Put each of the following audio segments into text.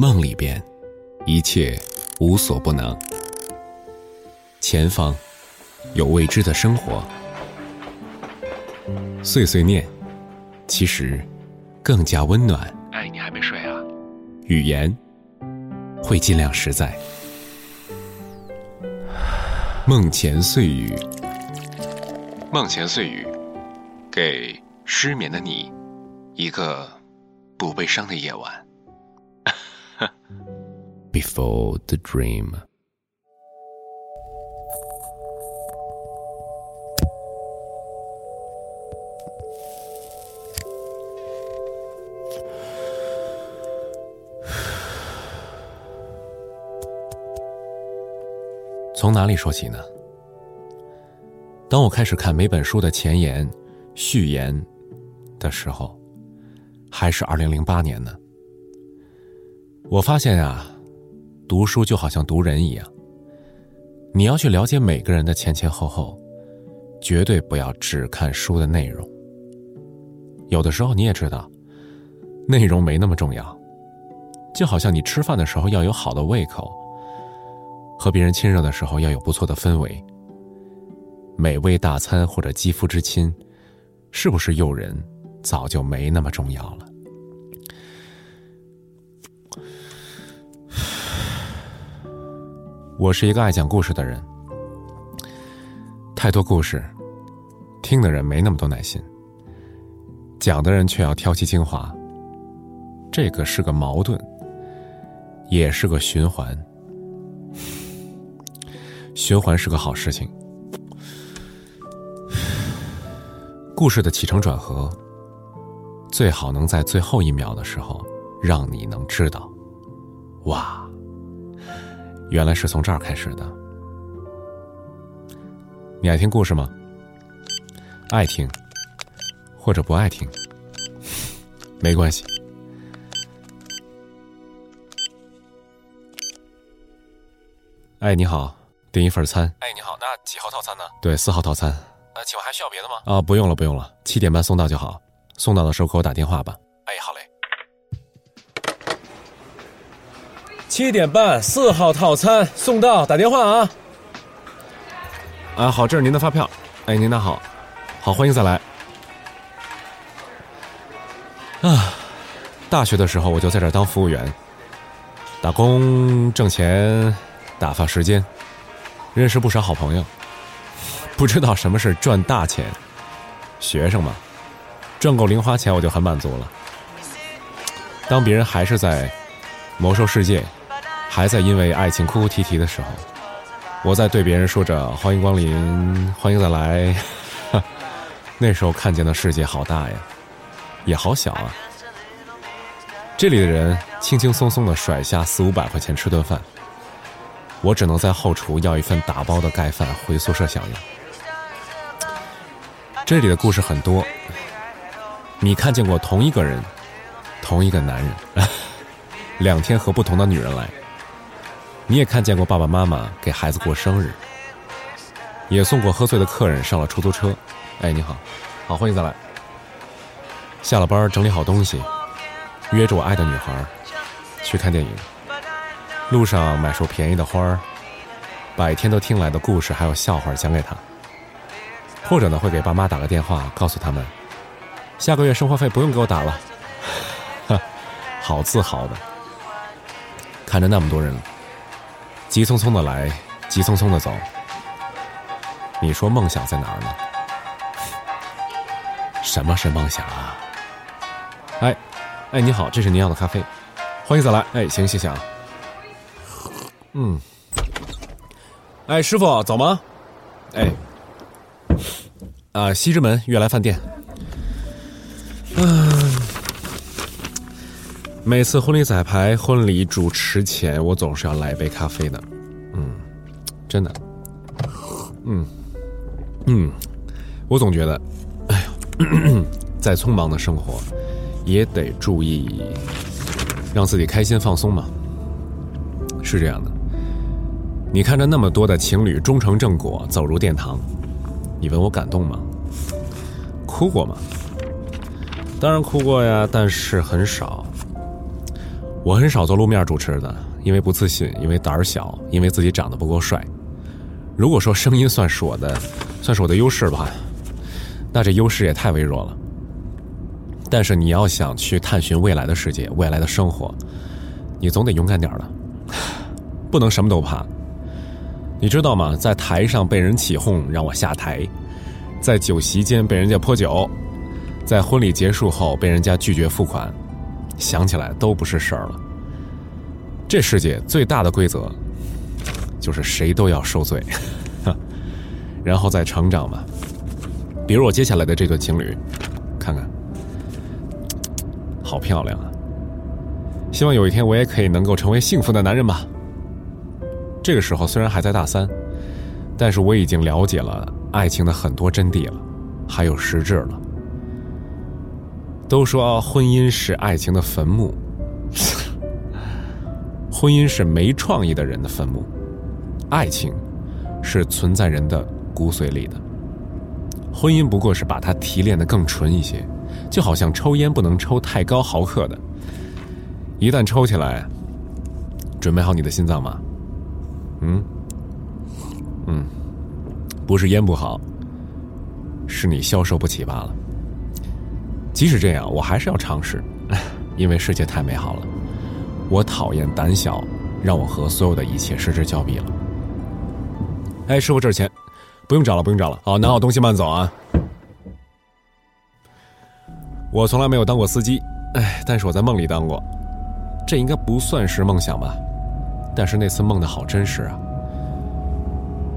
梦里边，一切无所不能。前方有未知的生活，碎碎念，其实更加温暖。哎，你还没睡啊？语言会尽量实在。梦前碎语，梦前碎语，给失眠的你一个不悲伤的夜晚。Before the dream。从哪里说起呢？当我开始看每本书的前言、序言的时候，还是二零零八年呢。我发现啊，读书就好像读人一样，你要去了解每个人的前前后后，绝对不要只看书的内容。有的时候你也知道，内容没那么重要，就好像你吃饭的时候要有好的胃口，和别人亲热的时候要有不错的氛围。美味大餐或者肌肤之亲，是不是诱人，早就没那么重要了。我是一个爱讲故事的人，太多故事，听的人没那么多耐心，讲的人却要挑其精华。这个是个矛盾，也是个循环。循环是个好事情。故事的起承转合，最好能在最后一秒的时候，让你能知道，哇，原来是从这儿开始的。你爱听故事吗？爱听，或者不爱听，没关系。哎，你好，订一份餐。哎，你好，那几号套餐呢？对，四号套餐。呃，请问还需要别的吗？啊，不用了，不用了，七点半送到就好。送到的时候给我打电话吧。哎，好嘞。七点半，四号套餐送到，打电话啊。啊，好，这是您的发票。哎，您拿好，好，欢迎再来。啊，大学的时候我就在这当服务员，打工挣钱，打发时间，认识不少好朋友。不知道什么是赚大钱，学生嘛，赚够零花钱我就很满足了。当别人还是在魔兽世界，还在因为爱情哭哭啼啼的时候，我在对别人说着“欢迎光临，欢迎再来”，那时候看见的世界好大呀，也好小啊。这里的人轻轻松松的甩下四五百块钱吃顿饭，我只能在后厨要一份打包的盖饭回宿舍享用。这里的故事很多，你看见过同一个人，同一个男人，两天和不同的女人来。你也看见过爸爸妈妈给孩子过生日，也送过喝醉的客人上了出租车。哎，你好，好，欢迎再来。下了班整理好东西，约着我爱的女孩去看电影。路上买束便宜的花儿，把一天都听来的故事还有笑话讲给她。或者呢，会给爸妈打个电话，告诉他们，下个月生活费不用给我打了。哈，好自豪的，看着那么多人，急匆匆的来，急匆匆的走。你说梦想在哪儿呢？什么是梦想啊？哎，哎，你好，这是您要的咖啡，欢迎再来。哎，行，谢谢啊。嗯，哎，师傅，走吗？哎。啊，西直门悦来饭店。嗯，每次婚礼彩排、婚礼主持前，我总是要来一杯咖啡的。嗯，真的。嗯嗯，我总觉得，哎呀，再匆忙的生活，也得注意让自己开心放松嘛。是这样的，你看着那么多的情侣终成正果，走入殿堂。你问我感动吗？哭过吗？当然哭过呀，但是很少。我很少做路面主持的，因为不自信，因为胆儿小，因为自己长得不够帅。如果说声音算是我的，算是我的优势吧，那这优势也太微弱了。但是你要想去探寻未来的世界，未来的生活，你总得勇敢点儿了，不能什么都怕。你知道吗？在台上被人起哄让我下台，在酒席间被人家泼酒，在婚礼结束后被人家拒绝付款。想起来都不是事儿了。这世界最大的规则，就是谁都要受罪，然后再成长嘛。比如我接下来的这对情侣，看看，好漂亮啊！希望有一天我也可以能够成为幸福的男人吧。这个时候虽然还在大三，但是我已经了解了爱情的很多真谛了，还有实质了。都说婚姻是爱情的坟墓，婚姻是没创意的人的坟墓，爱情是存在人的骨髓里的。婚姻不过是把它提炼的更纯一些，就好像抽烟不能抽太高毫克的，一旦抽起来，准备好你的心脏吗？嗯，嗯，不是烟不好，是你消受不起罢了。即使这样，我还是要尝试，因为世界太美好了。我讨厌胆小，让我和所有的一切失之交臂了。哎，师傅，这是钱，不用找了，不用找了。好，拿好东西慢走啊。我从来没有当过司机，哎，但是我在梦里当过，这应该不算是梦想吧？但是那次梦的好真实啊！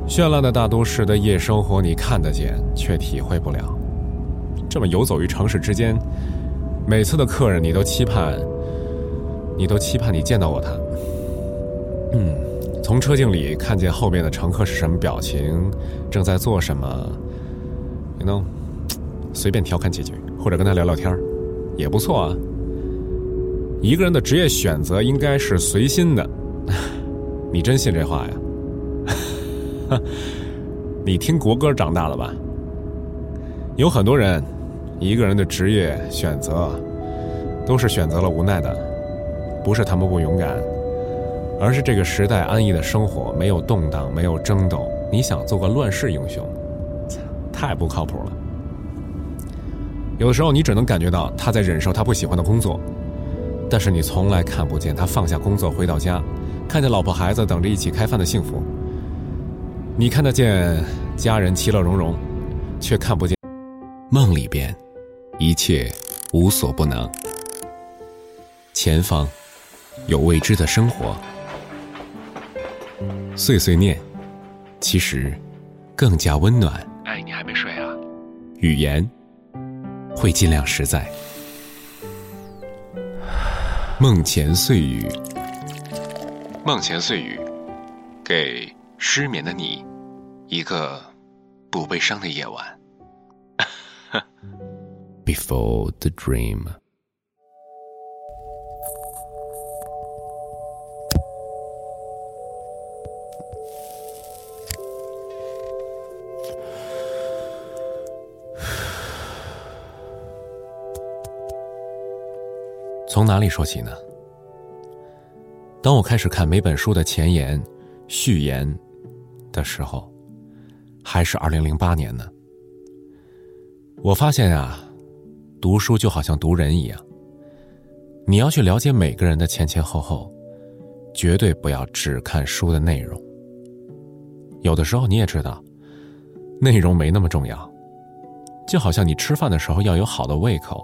绚烂的大都市的夜生活，你看得见，却体会不了。这么游走于城市之间，每次的客人，你都期盼，你都期盼你见到过他。嗯，从车镜里看见后面的乘客是什么表情，正在做什么，你能随便调侃几句，或者跟他聊聊天也不错啊。一个人的职业选择应该是随心的，你真信这话呀？你听国歌长大了吧？有很多人。一个人的职业选择，都是选择了无奈的，不是他们不勇敢，而是这个时代安逸的生活没有动荡，没有争斗。你想做个乱世英雄，太不靠谱了。有的时候你只能感觉到他在忍受他不喜欢的工作，但是你从来看不见他放下工作回到家，看见老婆孩子等着一起开饭的幸福。你看得见家人其乐融融，却看不见梦里边。一切无所不能，前方有未知的生活。碎碎念，其实更加温暖。哎，你还没睡啊？语言会尽量实在。梦前碎语，梦前碎语，给失眠的你一个不悲伤的夜晚。before the dream. 从哪里说起呢？当我开始看每本书的前言、序言的时候，还是二零零八年呢。我发现啊。读书就好像读人一样，你要去了解每个人的前前后后，绝对不要只看书的内容。有的时候你也知道，内容没那么重要。就好像你吃饭的时候要有好的胃口，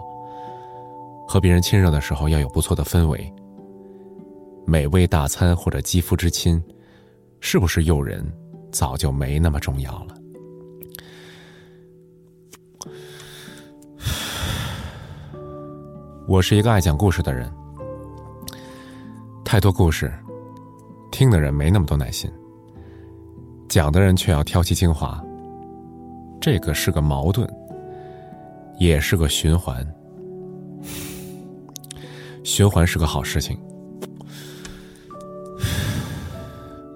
和别人亲热的时候要有不错的氛围。美味大餐或者肌肤之亲，是不是诱人，早就没那么重要了。我是一个爱讲故事的人，太多故事，听的人没那么多耐心，讲的人却要挑其精华。这个是个矛盾，也是个循环。循环是个好事情。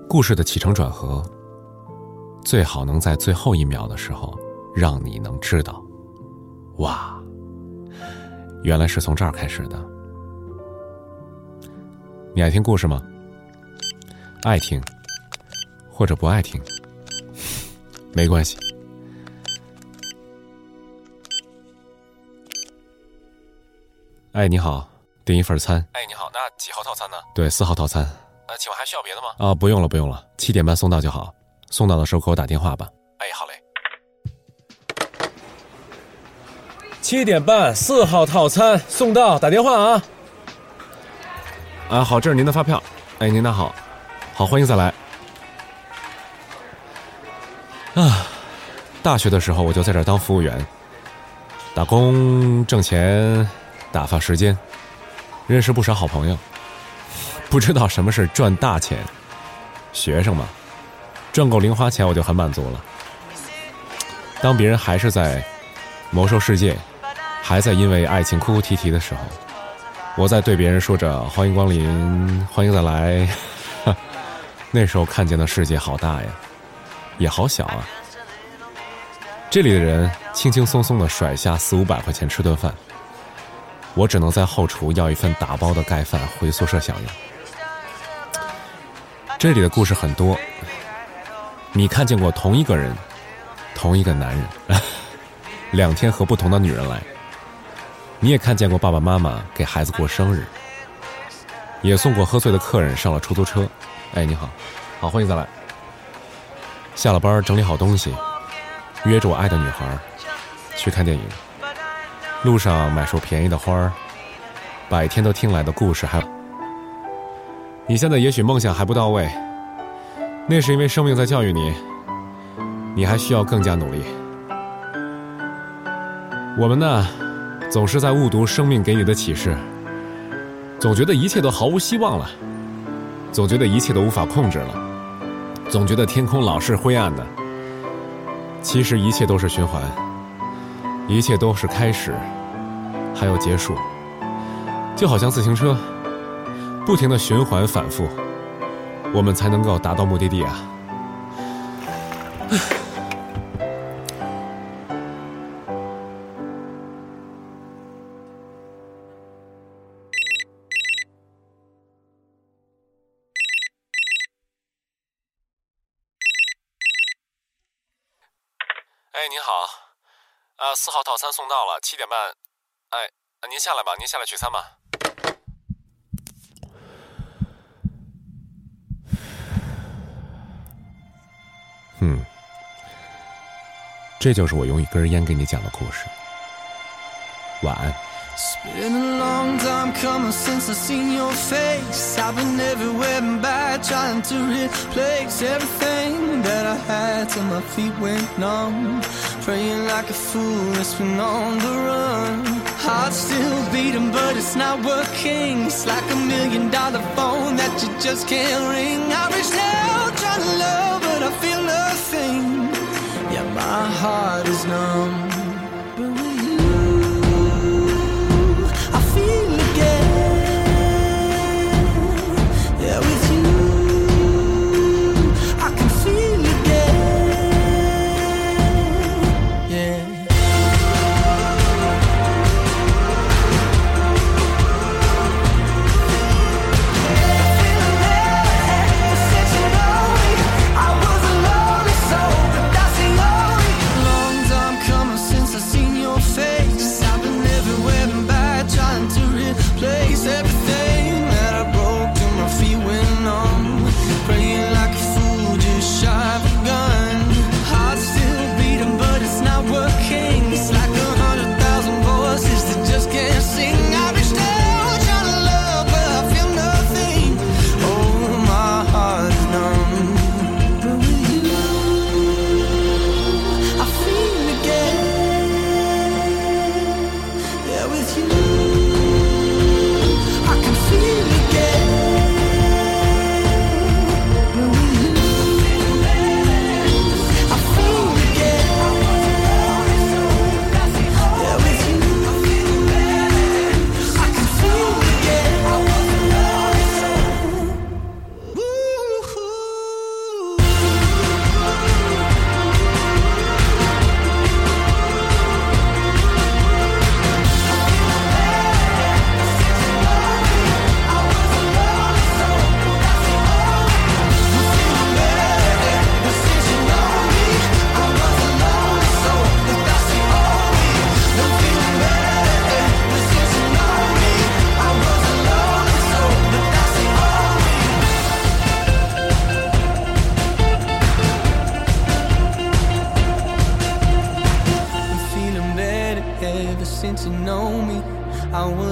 故事的起承转合，最好能在最后一秒的时候，让你能知道，哇。原来是从这儿开始的。你爱听故事吗？爱听，或者不爱听，没关系。哎，你好，订一份餐。哎，你好，那几号套餐呢？对，四号套餐。呃，请问还需要别的吗？啊，不用了，不用了，七点半送到就好。送到的时候给我打电话吧。哎，好嘞。七点半，四号套餐送到，打电话啊。啊，好，这是您的发票。哎，您拿好，好，欢迎再来。啊，大学的时候我就在这当服务员，打工挣钱，打发时间，认识不少好朋友。不知道什么是赚大钱，学生嘛，赚够零花钱我就很满足了。当别人还是在魔兽世界，还在因为爱情哭哭啼啼的时候。我在对别人说着“欢迎光临，欢迎再来”，那时候看见的世界好大呀，也好小啊。这里的人轻轻松松的甩下四五百块钱吃顿饭，我只能在后厨要一份打包的盖饭回宿舍享用。这里的故事很多，你看见过同一个人，同一个男人，两天和不同的女人来。你也看见过爸爸妈妈给孩子过生日，也送过喝醉的客人上了出租车。哎，你好，好，欢迎再来。下了班整理好东西，约着我爱的女孩去看电影。路上买束便宜的花儿，百天都听来的故事。还，你现在也许梦想还不到位，那是因为生命在教育你，你还需要更加努力。我们呢？总是在误读生命给你的启示，总觉得一切都毫无希望了，总觉得一切都无法控制了，总觉得天空老是灰暗的。其实一切都是循环，一切都是开始，还有结束，就好像自行车，不停的循环反复，我们才能够达到目的地啊。哎，您好，啊，四号套餐送到了，七点半。哎，您下来吧，您下来取餐吧。嗯，这就是我用一根烟给你讲的故事。晚安。It's been a long time coming since I seen your face. I've been everywhere and back trying to replace everything that I had till my feet went numb. Praying like a fool, it's been on the run. Heart still beating, but it's not working. It's like a million dollar phone that you just can't ring. I reached out trying to love, but I feel nothing. Yeah, my heart is numb.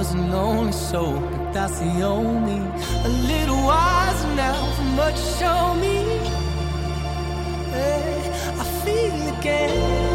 I wasn't lonely, so but that's the only. A little wiser now what you show me. Hey, I feel again.